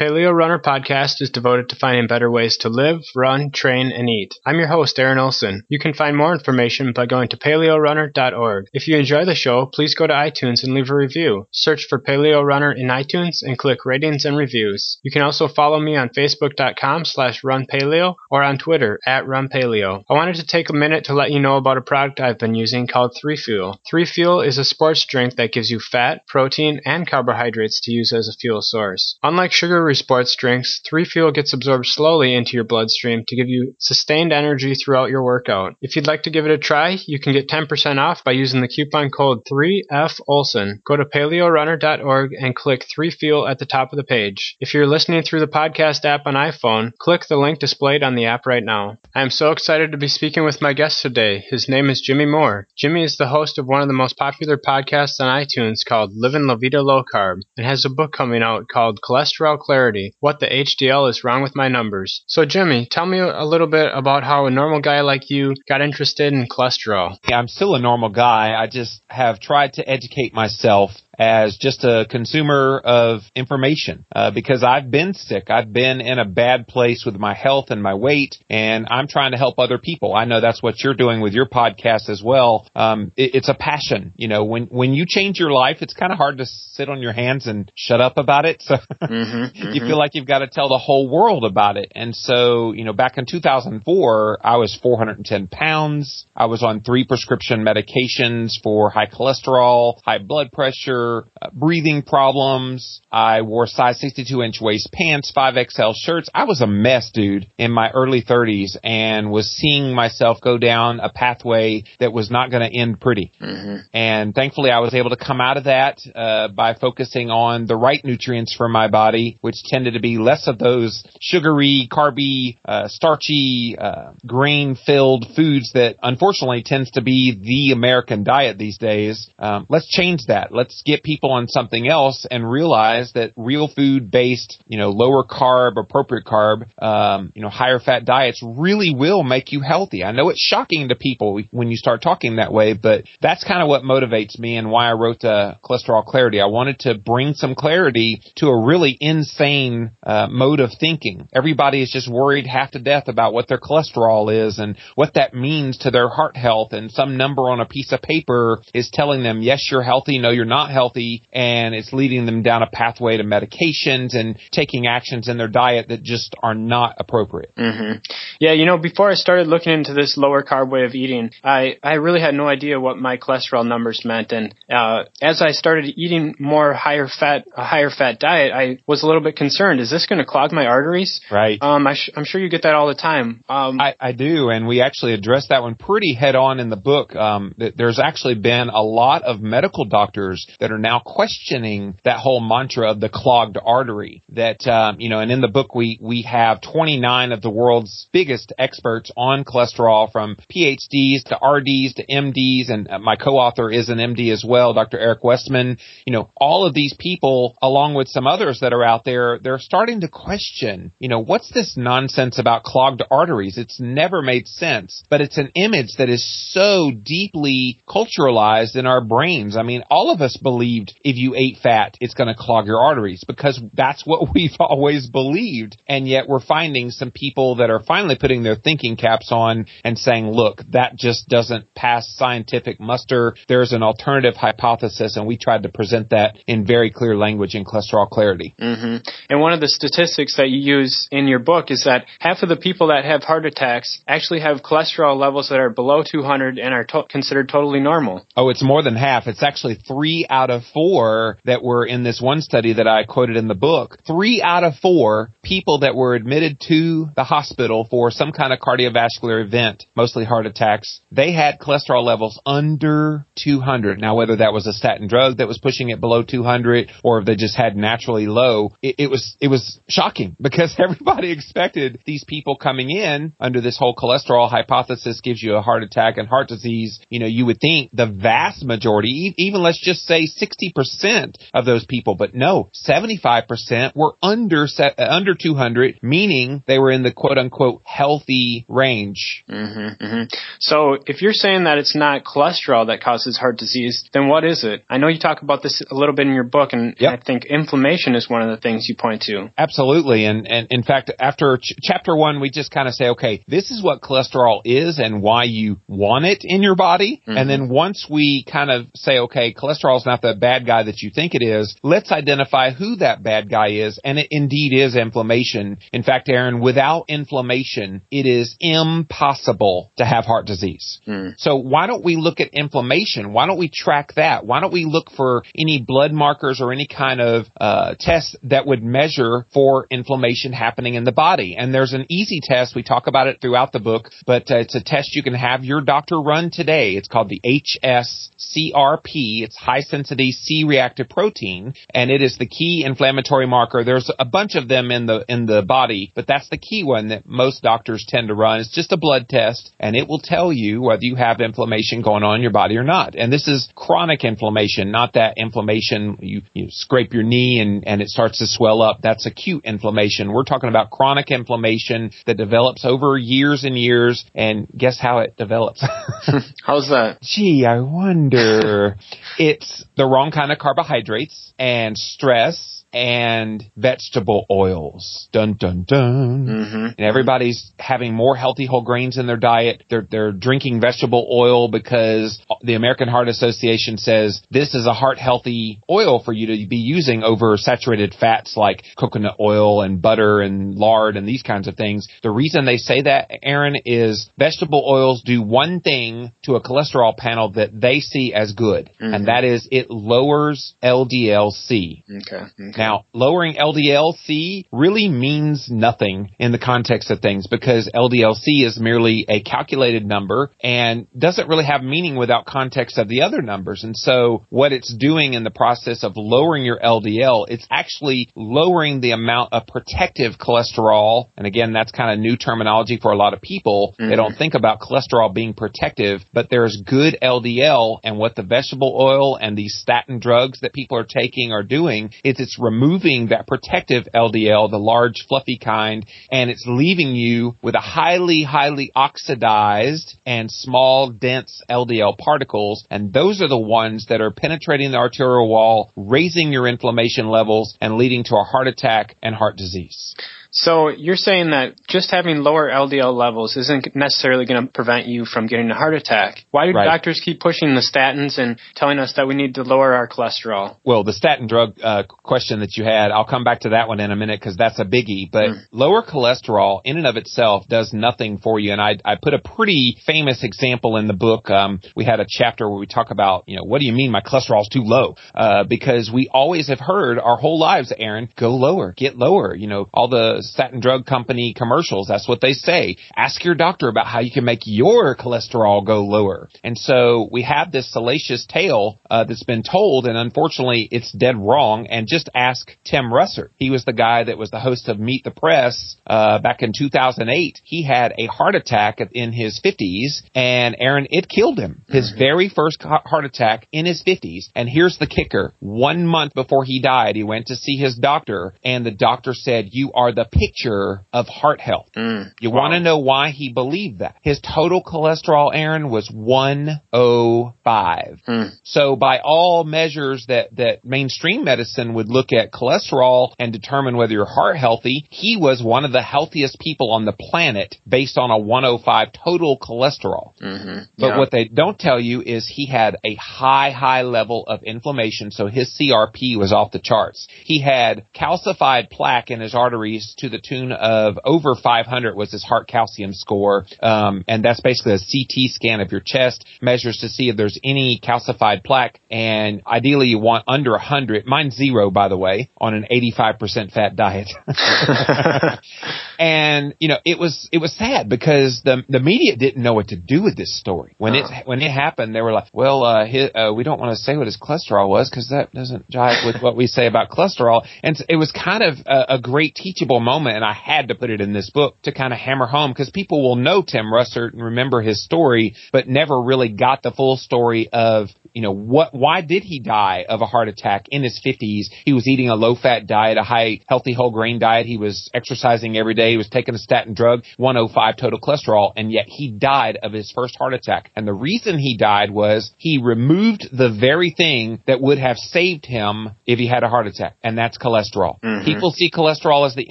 Paleo Runner podcast is devoted to finding better ways to live, run, train, and eat. I'm your host, Aaron Olson. You can find more information by going to paleorunner.org. If you enjoy the show, please go to iTunes and leave a review. Search for Paleo Runner in iTunes and click ratings and reviews. You can also follow me on facebook.com slash runpaleo or on Twitter at runpaleo. I wanted to take a minute to let you know about a product I've been using called 3Fuel. 3Fuel is a sports drink that gives you fat, protein, and carbohydrates to use as a fuel source. Unlike sugary sports drinks, 3Fuel gets absorbed slowly into your bloodstream to give you sustained energy throughout your workout. If you'd like to give it a try, you can get 10% off by using the coupon code 3FOLSON. Go to paleorunner.org and click 3Fuel at the top of the page. If you're listening through the podcast app on iPhone, click the link displayed on the app right now. I am so excited to be speaking with my guest today. His name is Jimmy Moore. Jimmy is the host of one of the most popular podcasts on iTunes called Living La Vida Low Carb and has a book coming out called Cholesterol Clarity What the HDL is Wrong with My Numbers. So, Jimmy, tell me a little bit about how a normal guy like you got interested in cholesterol. Yeah, I'm still a normal guy. I just have tried to educate myself as just a consumer of information uh, because I've been sick. I've been in a bad place with my health and my weight, and I'm trying to help other people. I know that's what you're doing with your podcast as well. Um, it, it's a passion. You know, when when you change your life, it's kind of hard to sit on your hands and shut up about it. So mm-hmm, mm-hmm. you feel like you've got to tell the whole world about it. And so, you know, back in 2004, I was 410 pounds. I was on three prescription medications for high cholesterol, high blood pressure uh, breathing problems. I wore size 62 inch waist pants, 5XL shirts. I was a mess, dude, in my early 30s and was seeing myself go down a pathway that was not going to end pretty. Mm-hmm. And thankfully, I was able to come out of that uh, by focusing on the right nutrients for my body, which tended to be less of those sugary, carby, uh, starchy, uh, grain-filled foods that unfortunately tends to be the American diet these days. Um, let's change that. Let's get people on something else and realize that real food based, you know, lower carb, appropriate carb, um, you know, higher fat diets really will make you healthy. I know it's shocking to people when you start talking that way, but that's kind of what motivates me and why I wrote uh, Cholesterol Clarity. I wanted to bring some clarity to a really insane uh, mode of thinking. Everybody is just worried half to death about what their cholesterol is and what that means to their heart health and some number on a piece of paper is telling them, yes, you're healthy. No, you're not healthy healthy and it's leading them down a pathway to medications and taking actions in their diet that just are not appropriate. Mm-hmm. Yeah, you know, before I started looking into this lower carb way of eating, I, I really had no idea what my cholesterol numbers meant. And uh, as I started eating more higher fat, a higher fat diet, I was a little bit concerned. Is this going to clog my arteries? Right. Um, I am sure you get that all the time. Um, I, I do, and we actually address that one pretty head on in the book. Um, there's actually been a lot of medical doctors that are now questioning that whole mantra of the clogged artery that, um, you know, and in the book we, we have 29 of the world's biggest experts on cholesterol from PhDs to RDs to MDs and uh, my co-author is an MD as well, Dr. Eric Westman. You know, all of these people along with some others that are out there, they're starting to question, you know, what's this nonsense about clogged arteries? It's never made sense, but it's an image that is so deeply culturalized in our brains. I mean, all of us believe believed if you ate fat, it's going to clog your arteries because that's what we've always believed. And yet we're finding some people that are finally putting their thinking caps on and saying, look, that just doesn't pass scientific muster. There's an alternative hypothesis and we tried to present that in very clear language in cholesterol clarity. Mm-hmm. And one of the statistics that you use in your book is that half of the people that have heart attacks actually have cholesterol levels that are below 200 and are to- considered totally normal. Oh, it's more than half. It's actually three out of four that were in this one study that I quoted in the book, three out of four people that were admitted to the hospital for some kind of cardiovascular event, mostly heart attacks, they had cholesterol levels under 200. Now, whether that was a statin drug that was pushing it below 200 or if they just had naturally low, it, it was, it was shocking because everybody expected these people coming in under this whole cholesterol hypothesis gives you a heart attack and heart disease. You know, you would think the vast majority, even let's just say 60% of those people. But no, 75% were under, uh, under 200, meaning they were in the quote unquote healthy range. Mm-hmm, mm-hmm. So if you're saying that it's not cholesterol that causes heart disease, then what is it? I know you talk about this a little bit in your book, and, yep. and I think inflammation is one of the things you point to. Absolutely. And, and in fact, after ch- chapter one, we just kind of say, okay, this is what cholesterol is and why you want it in your body. Mm-hmm. And then once we kind of say, okay, cholesterol is not the bad guy that you think it is, let's identify who that bad guy is. And it indeed is inflammation. In fact, Aaron, without inflammation, it is impossible to have heart disease. Mm. So why don't we look at inflammation? Why don't we track that? Why don't we look for any blood markers or any kind of uh, test that would measure for inflammation happening in the body? And there's an easy test. We talk about it throughout the book, but uh, it's a test you can have your doctor run today. It's called the HSCRP. It's high sensitivity C reactive protein, and it is the key inflammatory marker. There's a bunch of them in the in the body, but that's the key one that most doctors tend to run. It's just a blood test, and it will tell you whether you have inflammation going on in your body or not. And this is chronic inflammation, not that inflammation you, you scrape your knee and, and it starts to swell up. That's acute inflammation. We're talking about chronic inflammation that develops over years and years. And guess how it develops? How's that? Gee, I wonder. it's the wrong kind of carbohydrates and stress and vegetable oils. Dun dun dun. Mm-hmm. And everybody's having more healthy whole grains in their diet. They're they're drinking vegetable oil because the American Heart Association says this is a heart healthy oil for you to be using over saturated fats like coconut oil and butter and lard and these kinds of things. The reason they say that, Aaron, is vegetable oils do one thing to a cholesterol panel that they see as good, mm-hmm. and that is it lowers LDL-C. Okay. okay. Now, lowering LDL-C really means nothing in the context of things because LDL-C is merely a calculated number and doesn't really have meaning without context of the other numbers. And so what it's doing in the process of lowering your LDL, it's actually lowering the amount of protective cholesterol. And again, that's kind of new terminology for a lot of people. Mm-hmm. They don't think about cholesterol being protective, but there's good LDL and what the vegetable oil and these statin drugs that people are taking are doing is it's removing that protective LDL, the large fluffy kind, and it's leaving you with a highly, highly oxidized and small, dense LDL particles. And those are the ones that are penetrating the arterial wall, raising your inflammation levels and leading to a heart attack and heart disease. So you're saying that just having lower LDL levels isn't necessarily going to prevent you from getting a heart attack. Why do right. doctors keep pushing the statins and telling us that we need to lower our cholesterol? Well, the statin drug uh, question that you had, I'll come back to that one in a minute because that's a biggie. But mm. lower cholesterol in and of itself does nothing for you. And I, I put a pretty famous example in the book. Um, we had a chapter where we talk about, you know, what do you mean my cholesterol is too low? Uh, because we always have heard our whole lives, Aaron, go lower, get lower. You know, all the statin drug company commercials. That's what they say. Ask your doctor about how you can make your cholesterol go lower. And so we have this salacious tale uh, that's been told, and unfortunately, it's dead wrong. And just ask Tim Russert. He was the guy that was the host of Meet the Press uh, back in 2008. He had a heart attack in his 50s, and Aaron, it killed him. His mm-hmm. very first heart attack in his 50s. And here's the kicker: one month before he died, he went to see his doctor, and the doctor said, "You are the picture of heart health. Mm, you wow. want to know why he believed that? His total cholesterol, Aaron, was 105. Mm. So by all measures that, that mainstream medicine would look at cholesterol and determine whether you're heart healthy, he was one of the healthiest people on the planet based on a 105 total cholesterol. Mm-hmm. But yeah. what they don't tell you is he had a high, high level of inflammation, so his CRP was off the charts. He had calcified plaque in his arteries to the tune of over 500 was his heart calcium score. Um, and that's basically a CT scan of your chest, measures to see if there's any calcified plaque. And ideally you want under 100. Mine's zero, by the way, on an 85% fat diet. and, you know, it was, it was sad because the, the media didn't know what to do with this story. When it, when it happened, they were like, well, uh, his, uh we don't want to say what his cholesterol was because that doesn't jive with what we say about cholesterol. And it was kind of a, a great teachable moment moment, and I had to put it in this book to kind of hammer home because people will know Tim Russert and remember his story, but never really got the full story of you know, what, why did he die of a heart attack in his 50s? He was eating a low fat diet, a high healthy whole grain diet. He was exercising every day. He was taking a statin drug, 105 total cholesterol, and yet he died of his first heart attack. And the reason he died was he removed the very thing that would have saved him if he had a heart attack, and that's cholesterol. Mm-hmm. People see cholesterol as the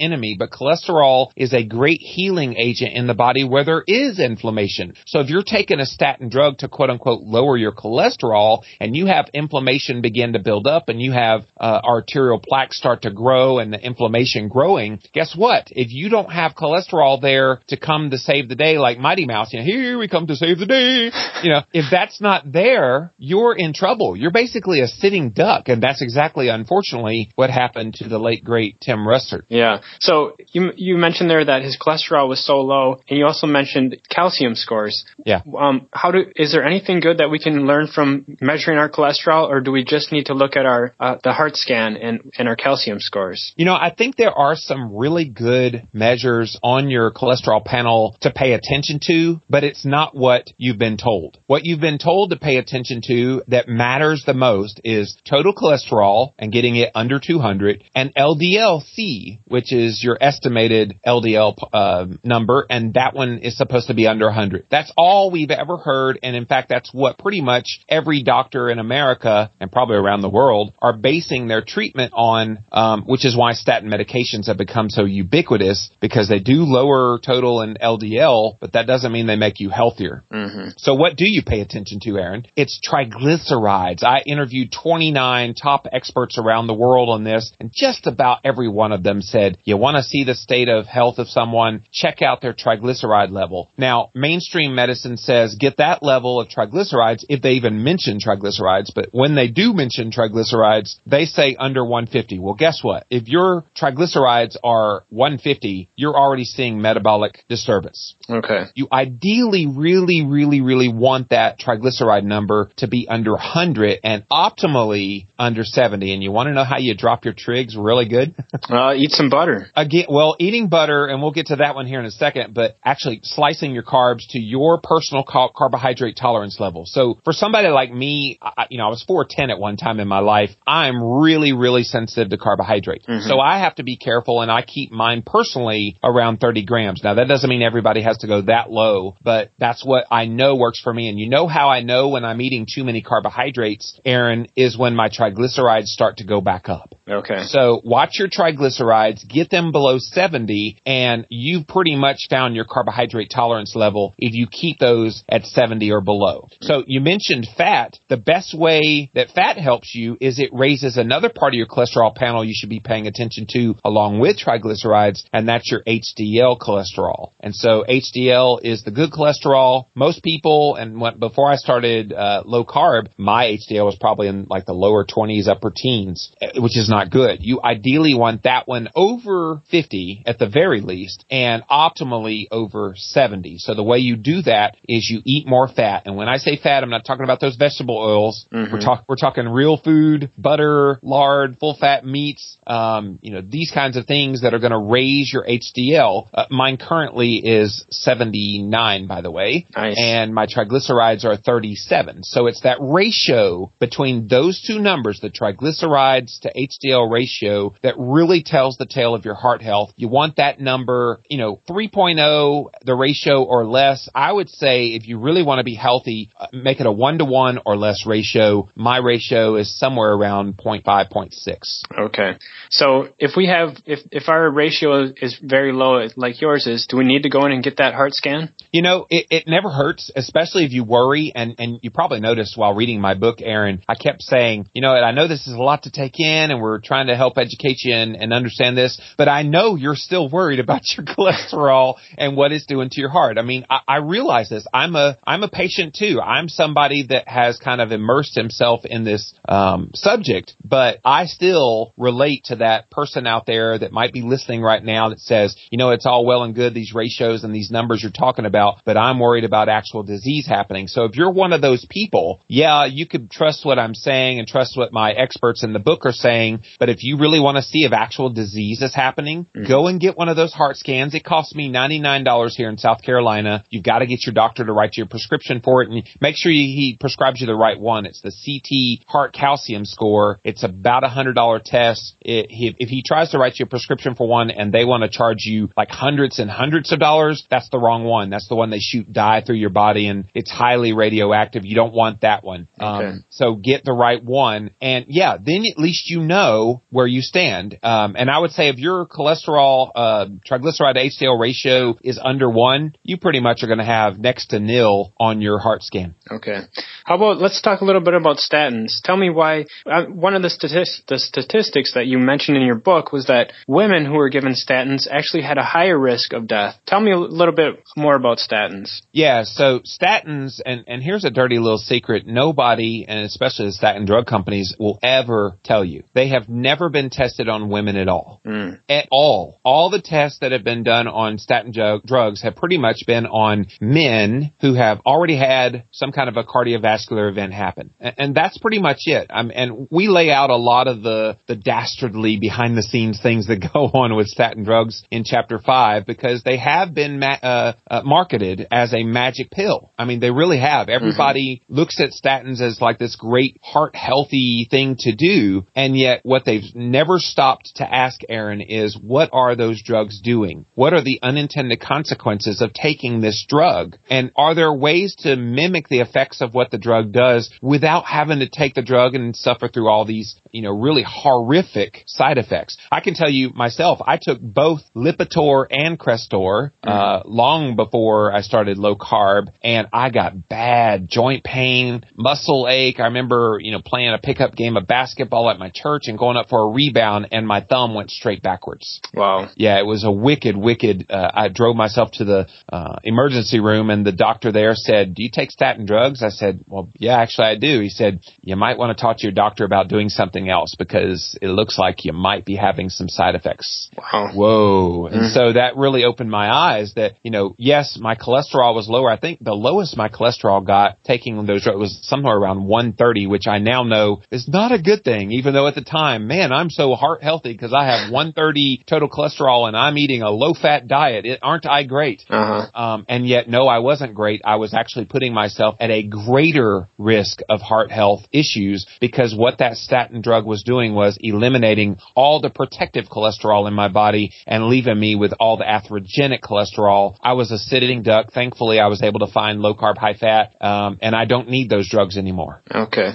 enemy, but cholesterol is a great healing agent in the body where there is inflammation. So if you're taking a statin drug to quote unquote lower your cholesterol and you have inflammation begin to build up and you have uh, arterial plaques start to grow and the inflammation growing, guess what? If you don't have cholesterol there to come to save the day like Mighty Mouse, you know, here we come to save the day. You know, if that's not there, you're in trouble. You're basically a sitting duck. And that's exactly, unfortunately, what happened to the late great Tim Russert. Yeah. So you, you mentioned there that his cholesterol was so low and you also mentioned calcium scores. Yeah. Um, how do, is there anything good that we can learn from measuring our cholesterol or do we just need to look at our, uh, the heart scan and, and our calcium scores? You know, I think there are some really good measures on your cholesterol panel to pay attention to, but it's not what you've been told. What you've been told to pay attention to that matters the most is total cholesterol and getting it under 200 and LDL-C, which is your estimated LDL uh, number, and that one is supposed to be under 100. That's all we've ever heard, and in fact, that's what pretty much every doctor in America and probably around the world are basing their treatment on, um, which is why statin medications have become so ubiquitous because they do lower total and LDL, but that doesn't mean they make you healthier. Mm-hmm. So what do you pay attention to, Aaron? It's triglycerides. I interviewed 29 top experts around the world on this, and just about every one of them said, you want to see the state of health of someone, check out their triglyceride level. Now, mainstream medicine says get that level of triglycerides if they even mention triglycerides, but when they do mention triglycerides, they say under 150. Well, guess what? If your triglycerides are 150, you're already seeing metabolic disturbance. Okay. You ideally really, really, really want that triglyceride number to be under 100 and optimally under 70. And you want to know how you drop your trigs really good? uh, eat some butter. Again, well, eating butter, and we'll get to that one here in a second, but actually slicing your carbs to your personal car- carbohydrate tolerance level. So for somebody like me, I, you know, I was 410 at one time in my life. I'm really, really sensitive to carbohydrate. Mm-hmm. So I have to be careful and I keep mine personally around 30 grams. Now that doesn't mean everybody has to go that low, but that's what I know works for me. And you know how I know when I'm eating too many carbohydrates, Aaron, is when my triglycerides start to go back up. Okay. So watch your triglycerides, get them below 70, and you've pretty much found your carbohydrate tolerance level if you keep those at 70 or below. So you mentioned fat. The best way that fat helps you is it raises another part of your cholesterol panel you should be paying attention to along with triglycerides, and that's your HDL cholesterol. And so HDL is the good cholesterol. Most people, and when, before I started uh, low carb, my HDL was probably in like the lower 20s, upper teens, eh, which is not good. You ideally want that one over 50 at the very least, and optimally over 70. So the way you do that is you eat more fat. And when I say fat, I'm not talking about those vegetable oils. Mm-hmm. We're, talk- we're talking real food, butter, lard, full fat meats, um, you know, these kinds of things that are going to raise your HDL. Uh, mine currently is 79, by the way, nice. and my triglycerides are 37. So it's that ratio between those two numbers, the triglycerides to HDL ratio, that really tells the tale of your heart health. You want that number, you know, 3.0, the ratio or less. I would say if you really want to be healthy, uh, make it a one to one or less ratio. My ratio is somewhere around 0.5, 0.6. Okay. So if we have, if, if our ratio is very low, like yours is, do we need to go in and get that heart scan? You know, it, it never hurts, especially if you worry. And, and you probably noticed while reading my book, Aaron, I kept saying, you know, and I know this is a lot to take in and we're trying to help educate you and, and understand this, but I know you're still worried about your cholesterol and what it's doing to your heart. I mean, I, I realize this. I'm a, I'm a patient too. I'm somebody that has kind of immersed himself in this, um, subject, but I still relate to that person out there that might be listening right now that says, you know, it's all well and good, these ratios and these numbers you're talking about, but I'm worried about actual disease happening. So if you're one of those people, yeah, you could trust what I'm saying and trust what my experts in the book are saying, But if you really want to see if actual disease is happening, mm-hmm. go and get one of those heart scans. It costs me $99 here in South Carolina. You've got to get your doctor to write you a prescription for it and make sure he prescribes you the right one. It's the CT heart calcium score. It's about a hundred dollar test. It, if he tries to write you a prescription for one and they want to charge you like hundreds and hundreds of dollars, that's the wrong one. That's the one they shoot dye through your body and it's highly radioactive. You don't want that one. Okay. Um, so get the right one. And yeah, then at least you know where you stand. Um, and I would say if your cholesterol, uh, triglyceride HDL ratio is under one, you pretty much are going to have next to nil on your heart scan. Okay. How about, let's talk a little bit about statins. Tell me why, uh, one of the, statist- the statistics that you mentioned in your book was that women who were given statins actually had a higher risk of death. Tell me a little bit more about statins. Yeah, so statins, and, and here's a dirty little secret. Nobody, and especially the statin drug companies, will ever tell you. They have never been tested on women at all. Mm. At all. All the tests that have been done on statin ju- drugs have pretty much been on men who have already had some kind of a cardiovascular event happen. And, and that's pretty much it. Um, and we lay out a lot of the, the dastardly behind the scenes things that go on with statin drugs in chapter five because they have been ma- uh, uh, marketed as a magic pill. I mean, they really have. Everybody mm-hmm. looks at statins as like this great heart healthy thing to do. And yet what they've never stopped to ask Aaron is what are those drugs doing? What are the unintended consequences of taking this drug? And are there ways to mimic the effects of what the drug does without having to take the drug and suffer through all these, you know, really horrific side effects? I can tell you myself, I took both Lipitor and Crestor, uh, mm-hmm. long before I started low carb and I got bad joint pain, muscle ache. I remember, you know, playing a pickup game of basketball at my church and going up for a rebound and my thumb went straight backwards. Wow. Yeah, it was a wicked, wicked, uh, I drove myself to the, uh, emergency room and the doctor there said, do you take statin drugs? I said, well, yeah, actually I do. He said, you might want to talk to your doctor about doing something else because it looks like you might be having some side effects. Wow. Whoa. And mm. so that really opened my eyes that, you know, yes, my cholesterol was lower. I think the lowest my cholesterol got taking those drugs was somewhere around 130, which I now know is not a good thing, even though at the time, man, I'm so heart healthy because I have 130 total cholesterol and I'm eating a low fat diet. It, aren't I great? Uh-huh. Um, and yet, no, I wasn't great. I was actually putting myself at a greater risk of heart health issues because what that statin drug was doing was eliminating all the protective cholesterol in my body and leaving me with all the atherogenic cholesterol. I was a sitting duck. Thankfully, I was able to find low carb, high fat, um, and I don't need those drugs anymore. Okay.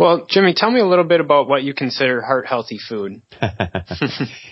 Well, Jimmy, tell me a little bit about what you consider heart healthy food.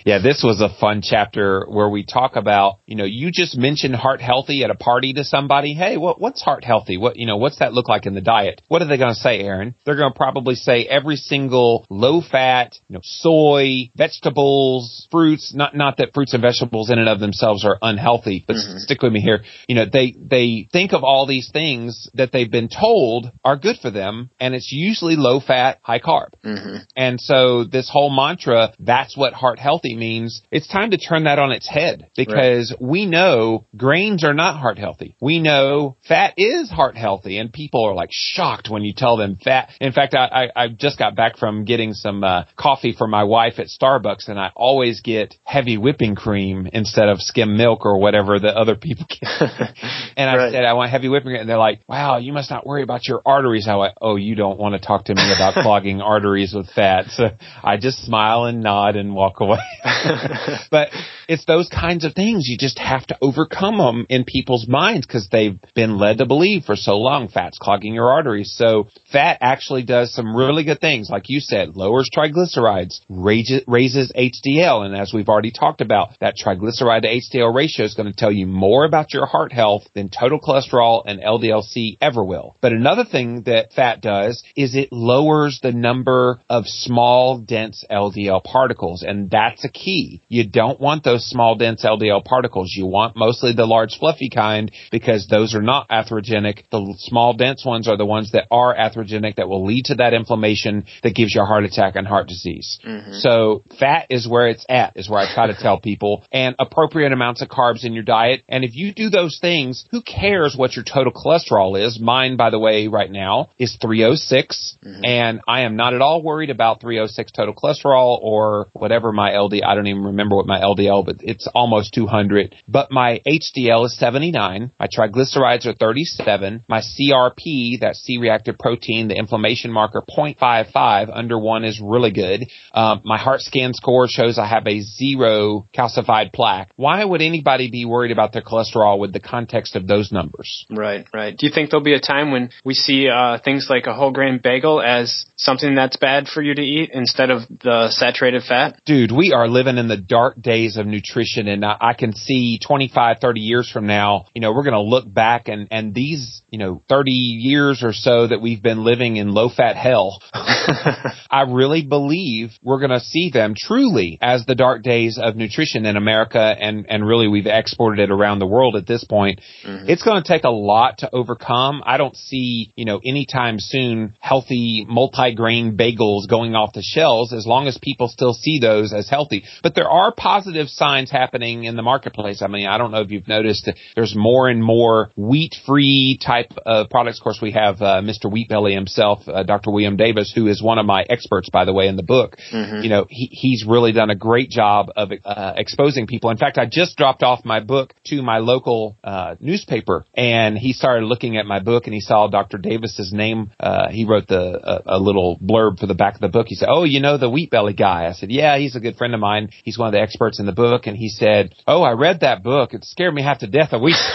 yeah, this was a fun chapter where we talk about, you know, you just mentioned heart healthy at a party to somebody. Hey, what, what's heart healthy? What, you know, what's that look like in the diet? What are they going to say, Aaron? They're going to probably say every single low fat, you know, soy, vegetables, fruits, not, not that fruits and vegetables in and of themselves are unhealthy, but mm-hmm. stick with me here. You know, they, they think of all these things that they've been told are good for them and it's usually low fat, high carb. Mm-hmm. And so this whole mantra, that's what heart healthy means. It's time to turn that on its head because right. we know grains are not heart healthy. We know fat is heart healthy and people are like shocked when you tell them fat. In fact, I, I, I just got back from getting some uh, coffee for my wife at Starbucks and I always get heavy whipping cream instead of skim milk or whatever the other people get. and I right. said, I want heavy whipping cream. And they're like, wow, you must not worry about your arteries. I went, oh, you don't want to talk to me about clogging arteries with fat. So I just smile and nod and walk away. but it's those kinds of things you just have to overcome them in people's minds because they've been led to believe for so long fat's clogging your arteries. So fat actually does some really good things. Like you said, lowers triglycerides, raises, raises HDL. And as we've already talked about, that triglyceride to HDL ratio is going to tell you more about your heart health than total cholesterol and LDLC ever will. But another thing that fat does is it lowers the number of small, dense LDL particles. And that's a key. You don't want those small, dense LDL particles. You want mostly the large, fluffy kind because those are not atherogenic. The small, dense ones are the ones that are atherogenic that will lead to that inflammation that gives you a heart attack and heart disease. Mm-hmm. So fat is where it's at, is where I try to tell people, and appropriate amounts of carbs in your diet. And if you do those things, who cares what your total cholesterol is? Mine, by the way, right now is 306. Mm-hmm. Mm-hmm. And I am not at all worried about 306 total cholesterol or whatever my LDL, I don't even remember what my LDL, but it's almost 200. But my HDL is 79. My triglycerides are 37. My CRP, that C-reactive protein, the inflammation marker, 0.55 under one is really good. Um, my heart scan score shows I have a zero calcified plaque. Why would anybody be worried about their cholesterol with the context of those numbers? Right, right. Do you think there'll be a time when we see uh, things like a whole grain bagel as something that's bad for you to eat instead of the saturated fat? Dude, we are living in the dark days of nutrition and I, I can see 25, 30 years from now, you know, we're going to look back and, and these, you know, 30 years or so that we've been living in low fat hell, I really believe we're going to see them truly as the dark days of nutrition in America and, and really we've exported it around the world at this point. Mm-hmm. It's going to take a lot to overcome. I don't see, you know, anytime soon healthy multi-grain bagels going off the shelves as long as people still see those as healthy. But there are positive signs happening in the marketplace. I mean, I don't know if you've noticed there's more and more wheat-free type of products. Of course, we have uh, Mr. Wheatbelly himself, uh, Dr. William Davis, who is one of my experts, by the way, in the book. Mm-hmm. You know, he, he's really done a great job of uh, exposing people. In fact, I just dropped off my book to my local uh, newspaper, and he started looking at my book, and he saw Dr. Davis's name. Uh, he wrote the a, a little blurb for the back of the book. He said, "Oh, you know the wheat belly guy?" I said, "Yeah, he's a good friend of mine. He's one of the experts in the book." And he said, "Oh, I read that book. It scared me half to death a week."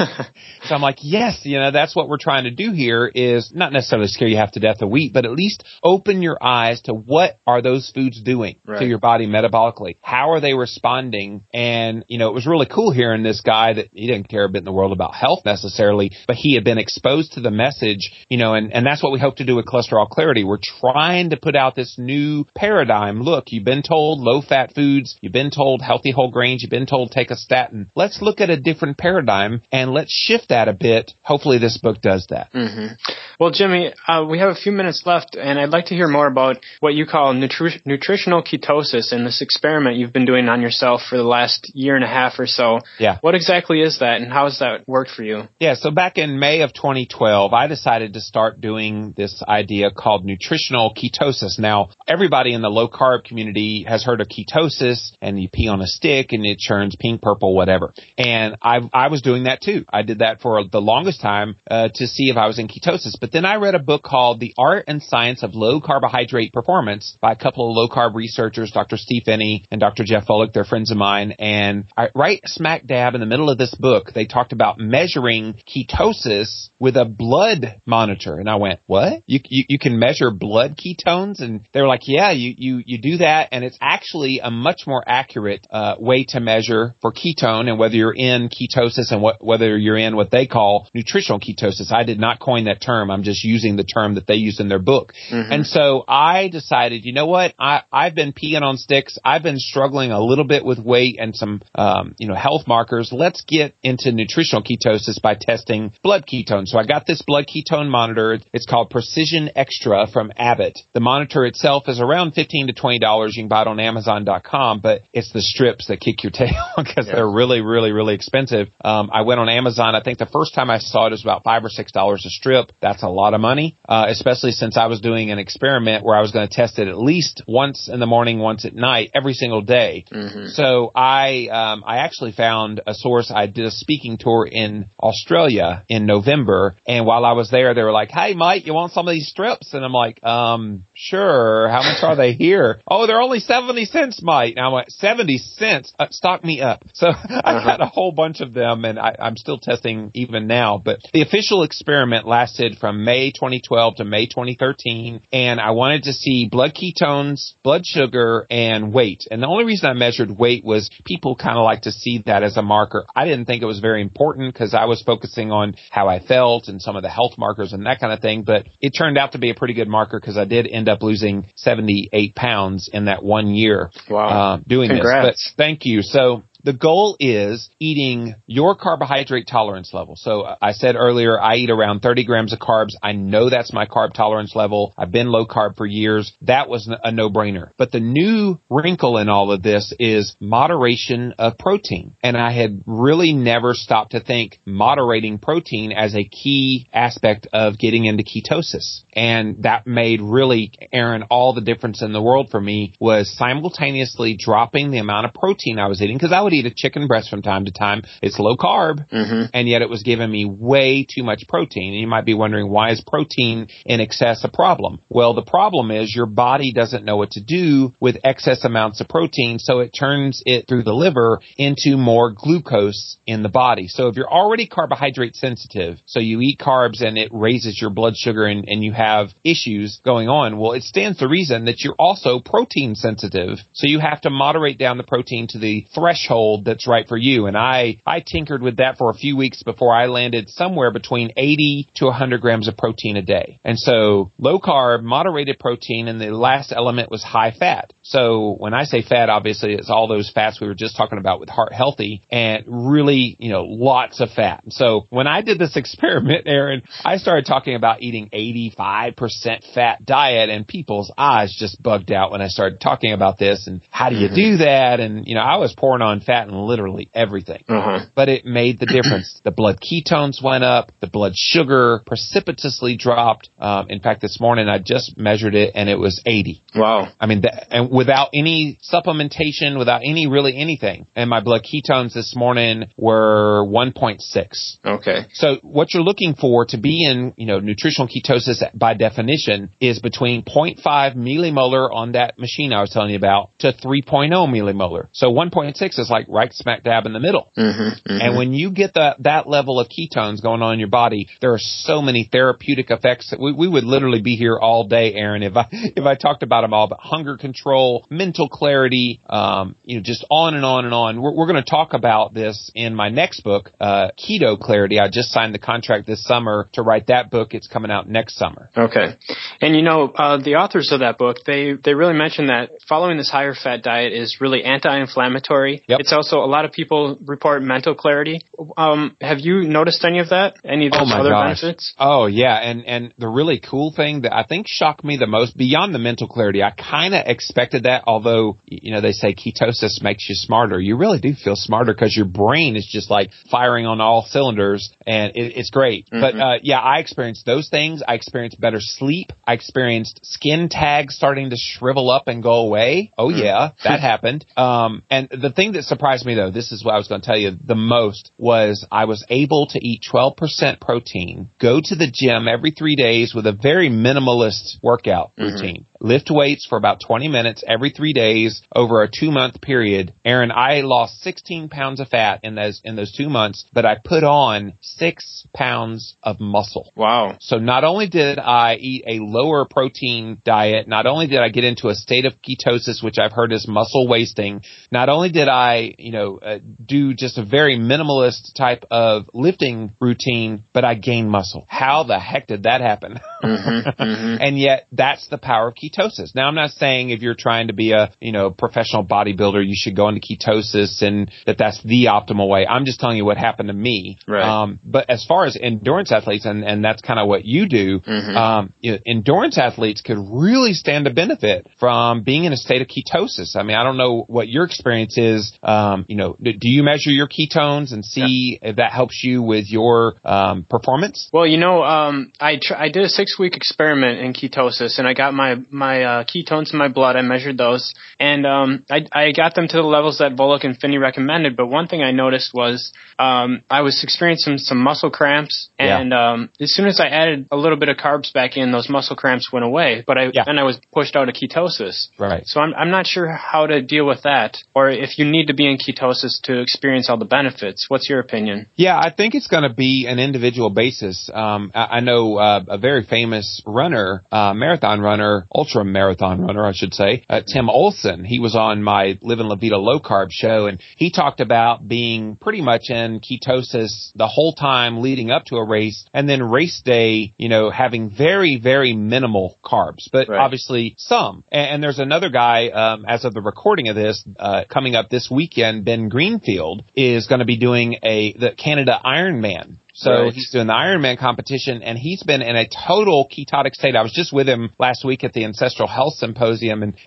so I'm like, "Yes, you know that's what we're trying to do here is not necessarily scare you half to death of wheat, but at least open your eyes to what are those foods doing right. to your body metabolically? How are they responding?" And you know, it was really cool hearing this guy that he didn't care a bit in the world about health necessarily, but he had been exposed to the message, you know, and and that's what we hope to do with cholesterol clarity. We're trying to put out this new paradigm. Look, you've been told low fat foods, you've been told healthy whole grains, you've been told take a statin. Let's look at a different paradigm and let's shift that a bit. Hopefully this book does that. Mm-hmm. Well, Jimmy, uh, we have a few minutes left and I'd like to hear more about what you call nutri- nutritional ketosis and this experiment you've been doing on yourself for the last year and a half or so. Yeah. What exactly is that and how has that worked for you? Yeah. So back in May of 2012, I decided to start doing this idea called nutritional ketosis. Now, everybody in the low carb community has heard of ketosis and you pee on a stick and it turns pink, purple, whatever. And I, I was doing that too. I did that for the longest time uh, to see if I was in ketosis. But then I read a book called The Art and Science of Low Carbohydrate Performance by a couple of low carb researchers, Dr. Steve Phinney and Dr. Jeff Volek. They're friends of mine. And I, right smack dab in the middle of this book, they talked about measuring ketosis with a blood monitor. And I went, what? You, you, you can measure blood ketones? And they were like, yeah, you, you, you do that. And it's actually a much more accurate, uh, way to measure for ketone and whether you're in ketosis and what, whether you're in what they call nutritional ketosis. I did not coin that term. I'm just using the term that they use in their book. Mm-hmm. And so I decided, you know what? I, I've been peeing on sticks. I've been struggling a little bit with weight and some, um, you know, health markers. Let's get into nutritional ketosis by testing blood ketones. So I got this blood ketone monitor. It's called Precision Extra from Abbott. The monitor itself is around 15 to $20. You can buy it on Amazon.com, but it's the strips that kick your tail because yeah. they're really, really, really expensive. Um, I went on Amazon. I think the first time I saw it was about five or six dollars a strip. That's a lot of money, uh, especially since I was doing an experiment where I was going to test it at least once in the morning, once at night, every single day. Mm-hmm. So I, um, I actually found a source. I did a speaking tour in Australia in November, and while I was there, they were like, "Hey, Mike, you want some of these strips?" And I'm like, "Um, sure. How much are they here? oh, they're only 70 cents, Mike. Now I'm like, 70 cents? Uh, stock me up. So uh-huh. I got a whole bunch of them and I, I'm still testing even now. But the official experiment lasted from May 2012 to May 2013. And I wanted to see blood ketones, blood sugar, and weight. And the only reason I measured weight was people kind of like to see that as a marker. I didn't think it was very important because I was focusing on how I felt and some of the health markers and that kind of thing. But it turned out to be a pretty good marker because I did end up losing 78 pounds in that one year wow. uh, doing Congrats. this. But thank you. So the goal is eating your carbohydrate tolerance level. So I said earlier, I eat around 30 grams of carbs. I know that's my carb tolerance level. I've been low carb for years. That was a no brainer. But the new wrinkle in all of this is moderation of protein. And I had really never stopped to think moderating protein as a key aspect of getting into ketosis. And that made really, Aaron, all the difference in the world for me was simultaneously dropping the amount of protein I was eating because I would eat a chicken breast from time to time. It's low carb Mm-hmm. and yet it was giving me way too much protein. And you might be wondering why is protein in excess a problem? Well, the problem is your body doesn't know what to do with excess amounts of protein, so it turns it through the liver into more glucose in the body. So if you're already carbohydrate sensitive, so you eat carbs and it raises your blood sugar and, and you have issues going on, well, it stands to reason that you're also protein sensitive. So you have to moderate down the protein to the threshold that's right for you. And I, I tinkered with that for a few weeks before I landed somewhere between 80 to 100 grams of protein a day. And so low carb, moderated protein, and the last element was high fat. So when I say fat, obviously it's all those fats we were just talking about with heart healthy and really, you know, lots of fat. So when I did this experiment, Aaron, I started talking about eating 85% fat diet and people's eyes just bugged out when I started talking about this and how do you mm-hmm. do that? And, you know, I was pouring on fat in literally everything Uh-huh. but it made the difference. the blood ketones went up, the blood sugar precipitously dropped. Um, in fact, this morning I just measured it and it was 80. Wow. I mean, that, and without any supplementation, without any really anything. And my blood ketones this morning were 1.6. Okay. So what you're looking for to be in, you know, nutritional ketosis by definition is between 0.5 millimolar on that machine I was telling you about to 3.0 millimolar. So 1.6 is like right smack dab in the middle. Mm-hmm. And when you get that that level of ketones going on in your body, there are so many therapeutic effects that we, we would literally be here all day, Aaron, if I if I talked about them all. But hunger control, mental clarity, um, you know, just on and on and on. We're, we're going to talk about this in my next book, uh, Keto Clarity. I just signed the contract this summer to write that book. It's coming out next summer. Okay. And you know, uh, the authors of that book, they, they really mention that following this higher fat diet is really anti-inflammatory. Yep. It's also, a lot of people report mental clarity. Um, have you noticed any of that? Any of Oh those my other gosh. benefits? Oh yeah, and and the really cool thing that I think shocked me the most beyond the mental clarity, I kind of expected that. Although you know they say ketosis makes you smarter, you really do feel smarter because your brain is just like firing on all cylinders, and it, it's great. But uh, yeah, I experienced those things. I experienced better sleep. I experienced skin tags starting to shrivel up and go away. Oh yeah, that happened. Um, and the thing that surprised me though, this is what I was going to tell you the most was I was able to eat 12% protein, go to the gym every three days with a very minimalist workout mm-hmm. routine. Lift weights for about 20 minutes every three days over a two month period. Aaron, I lost 16 pounds of fat in those, in those two months, but I put on six pounds of muscle. Wow. So not only did I eat a lower protein diet, not only did I get into a state of ketosis, which I've heard is muscle wasting, not only did I, you know, uh, do just a very minimalist type of lifting routine, but I gained muscle. How the heck did that happen? and yet that's the power of ketosis. Now I'm not saying if you're trying to be a, you know, professional bodybuilder, you should go into ketosis and that that's the optimal way. I'm just telling you what happened to me. Right. Um, but as far as endurance athletes, and, and that's kind of what you do, um, you know, endurance athletes could really stand to benefit from being in a state of ketosis. I mean, I don't know what your experience is. Um, you know, do you measure your ketones and see if that helps you with your um, performance? Well, you know, um, I tr- I did a six week experiment in ketosis, and I got my my uh, ketones in my blood. I measured those, and um, I I got them to the levels that Volek and Phinney recommended. But one thing I noticed was um, I was experiencing some muscle cramps, Yeah. and um, as soon as I added a little bit of carbs back in, those muscle cramps went away. But I Yeah. then I was pushed out of ketosis. Right. So I'm I'm not sure how to deal with that, or if you need to be in ketosis to experience all the benefits. What's your opinion? Yeah, I think it's going to be an individual basis. Um, I, I know uh, a very famous famous runner, uh, marathon runner, ultra marathon runner, I should say, uh, Tim Olson. He was on my Living La Vida low carb show and he talked about being pretty much in ketosis the whole time leading up to a race and then race day, you know, having very, very minimal carbs, but right. obviously some. And, and, there's another guy, um, as of the recording of this, uh, coming up this weekend, Ben Greenfield is going to be doing a, the Canada Ironman so right. he's doing the Ironman competition and he's been in a total ketotic state. I was just with him last week at the Ancestral Health Symposium and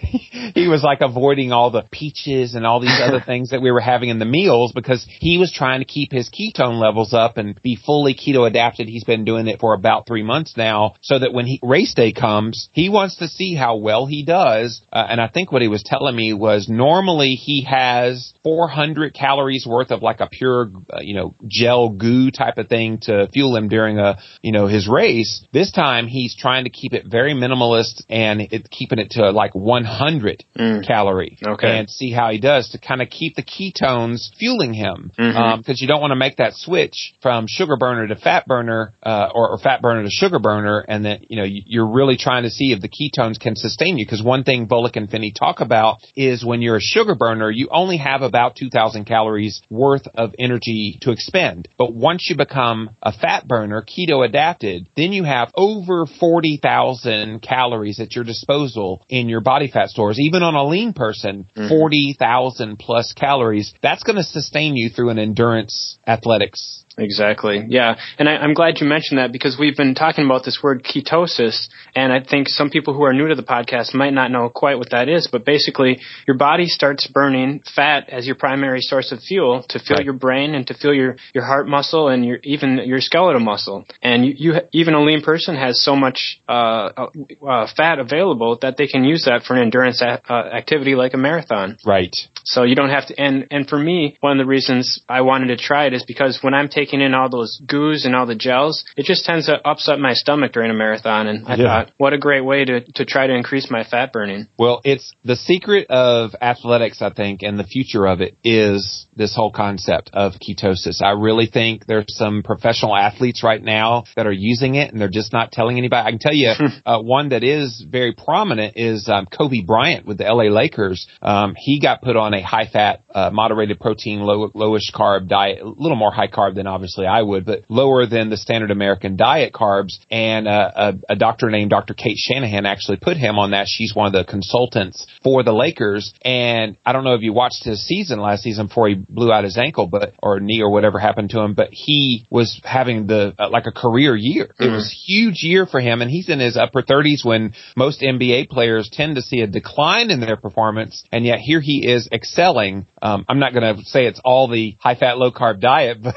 he was like avoiding all the peaches and all these other things that we were having in the meals because he was trying to keep his ketone levels up and be fully keto adapted. He's been doing it for about three months now so that when he race day comes, he wants to see how well he does. Uh, and I think what he was telling me was normally he has 400 calories worth of like a pure, uh, you know, gel goo type of thing thing to fuel him during a, you know, his race. This time he's trying to keep it very minimalist and it, keeping it to like 100 mm. calorie. Okay. And see how he does to kind of keep the ketones fueling him. Mm-hmm. Um, you don't want to make that switch from sugar burner to fat burner, uh, or, or fat burner to sugar burner. And then, you know, you're really trying to see if the ketones can sustain you. Cause one thing Volek and Phinney talk about is when you're a sugar burner, you only have about 2000 calories worth of energy to expend. But once you become a fat burner, keto adapted, then you have over 40,000 calories at your disposal in your body fat stores. Even on a lean person, mm-hmm. 40,000 plus calories. That's going to sustain you through an endurance athletics Exactly. Yeah. And I, am glad you mentioned that because we've been talking about this word ketosis, and I think some people who are new to the podcast might not know quite what that is, but basically your body starts burning fat as your primary source of fuel to fuel right. your brain and to fuel your, your heart muscle and your, even your skeletal muscle. And you, you even a lean person has so much, uh, uh, uh fat available that they can use that for an endurance a- uh, activity like a marathon. Right. So you don't have to, and, and for me, one of the reasons I wanted to try it is because when I'm taking in all those goos and all the gels, it just tends to upset my stomach during a marathon. And I yeah. thought, what a great way to, to try to increase my fat burning. Well, it's the secret of athletics, I think, and the future of it is this whole concept of ketosis. I really think there's some professional athletes right now that are using it and they're just not telling anybody. I can tell you, uh, one that is very prominent is um, Kobe Bryant with the LA Lakers. Um, he got put on a high fat, uh, moderated protein, low, lowish carb diet, a little more high carb than obviously I would, but lower than the standard American diet carbs. And uh, a, a doctor named Dr. Cate Shanahan actually put him on that. She's one of the consultants for the Lakers. And I don't know if you watched his season last season before he blew out his ankle, but or knee or whatever happened to him, but he was having the uh, like a career year. Mm-hmm. It was huge year for him, and he's in his upper 30s when most NBA players tend to see a decline in their performance, and yet here he is excelling. Um, I'm not going to say it's all the high fat, low carb diet, but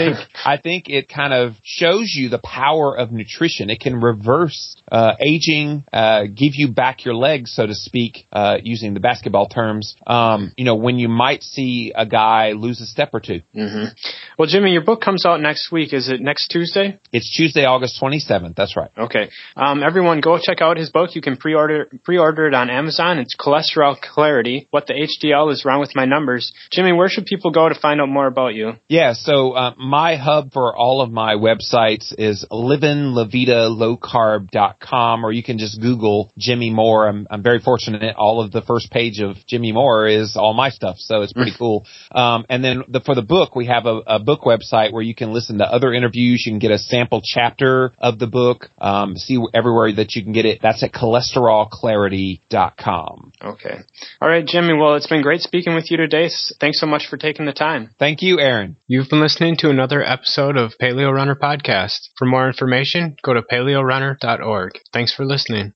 think I think it kind of shows you the power of nutrition. It can reverse uh, aging, uh, give you back your legs, so to speak, uh, using the basketball terms. Um, you know, when you might see a guy lose a step or 2 mm-hmm. Well, Jimmy, your book comes out next week. Is it next Tuesday? It's Tuesday, August 27th. That's right. Okay. Um, everyone, go check out his book. You can pre-order pre-order it on Amazon. It's Cholesterol Clarity: What the HDL is Wrong with My Numbers. Jimmy, where should people go to find out more about you? Yeah. So uh, my hub for all of my websites is livinlavidalowcarb.com, or you can just Google Jimmy Moore. I'm, I'm very fortunate. All of the first page of Jimmy Moore is all my stuff, so it's pretty cool. Um, and then the, for the book, we have a, a, book website where you can listen to other interviews. You can get a sample chapter of the book. Um, see everywhere that you can get it. That's at cholesterolclarity.com. Okay. All right, Jimmy. Well, it's been great speaking with you today. Thanks so much for taking the time. Thank you, Aaron. You've been listening another episode of Paleo Runner Podcast. For more information, go to paleorunner.org. Thanks for listening.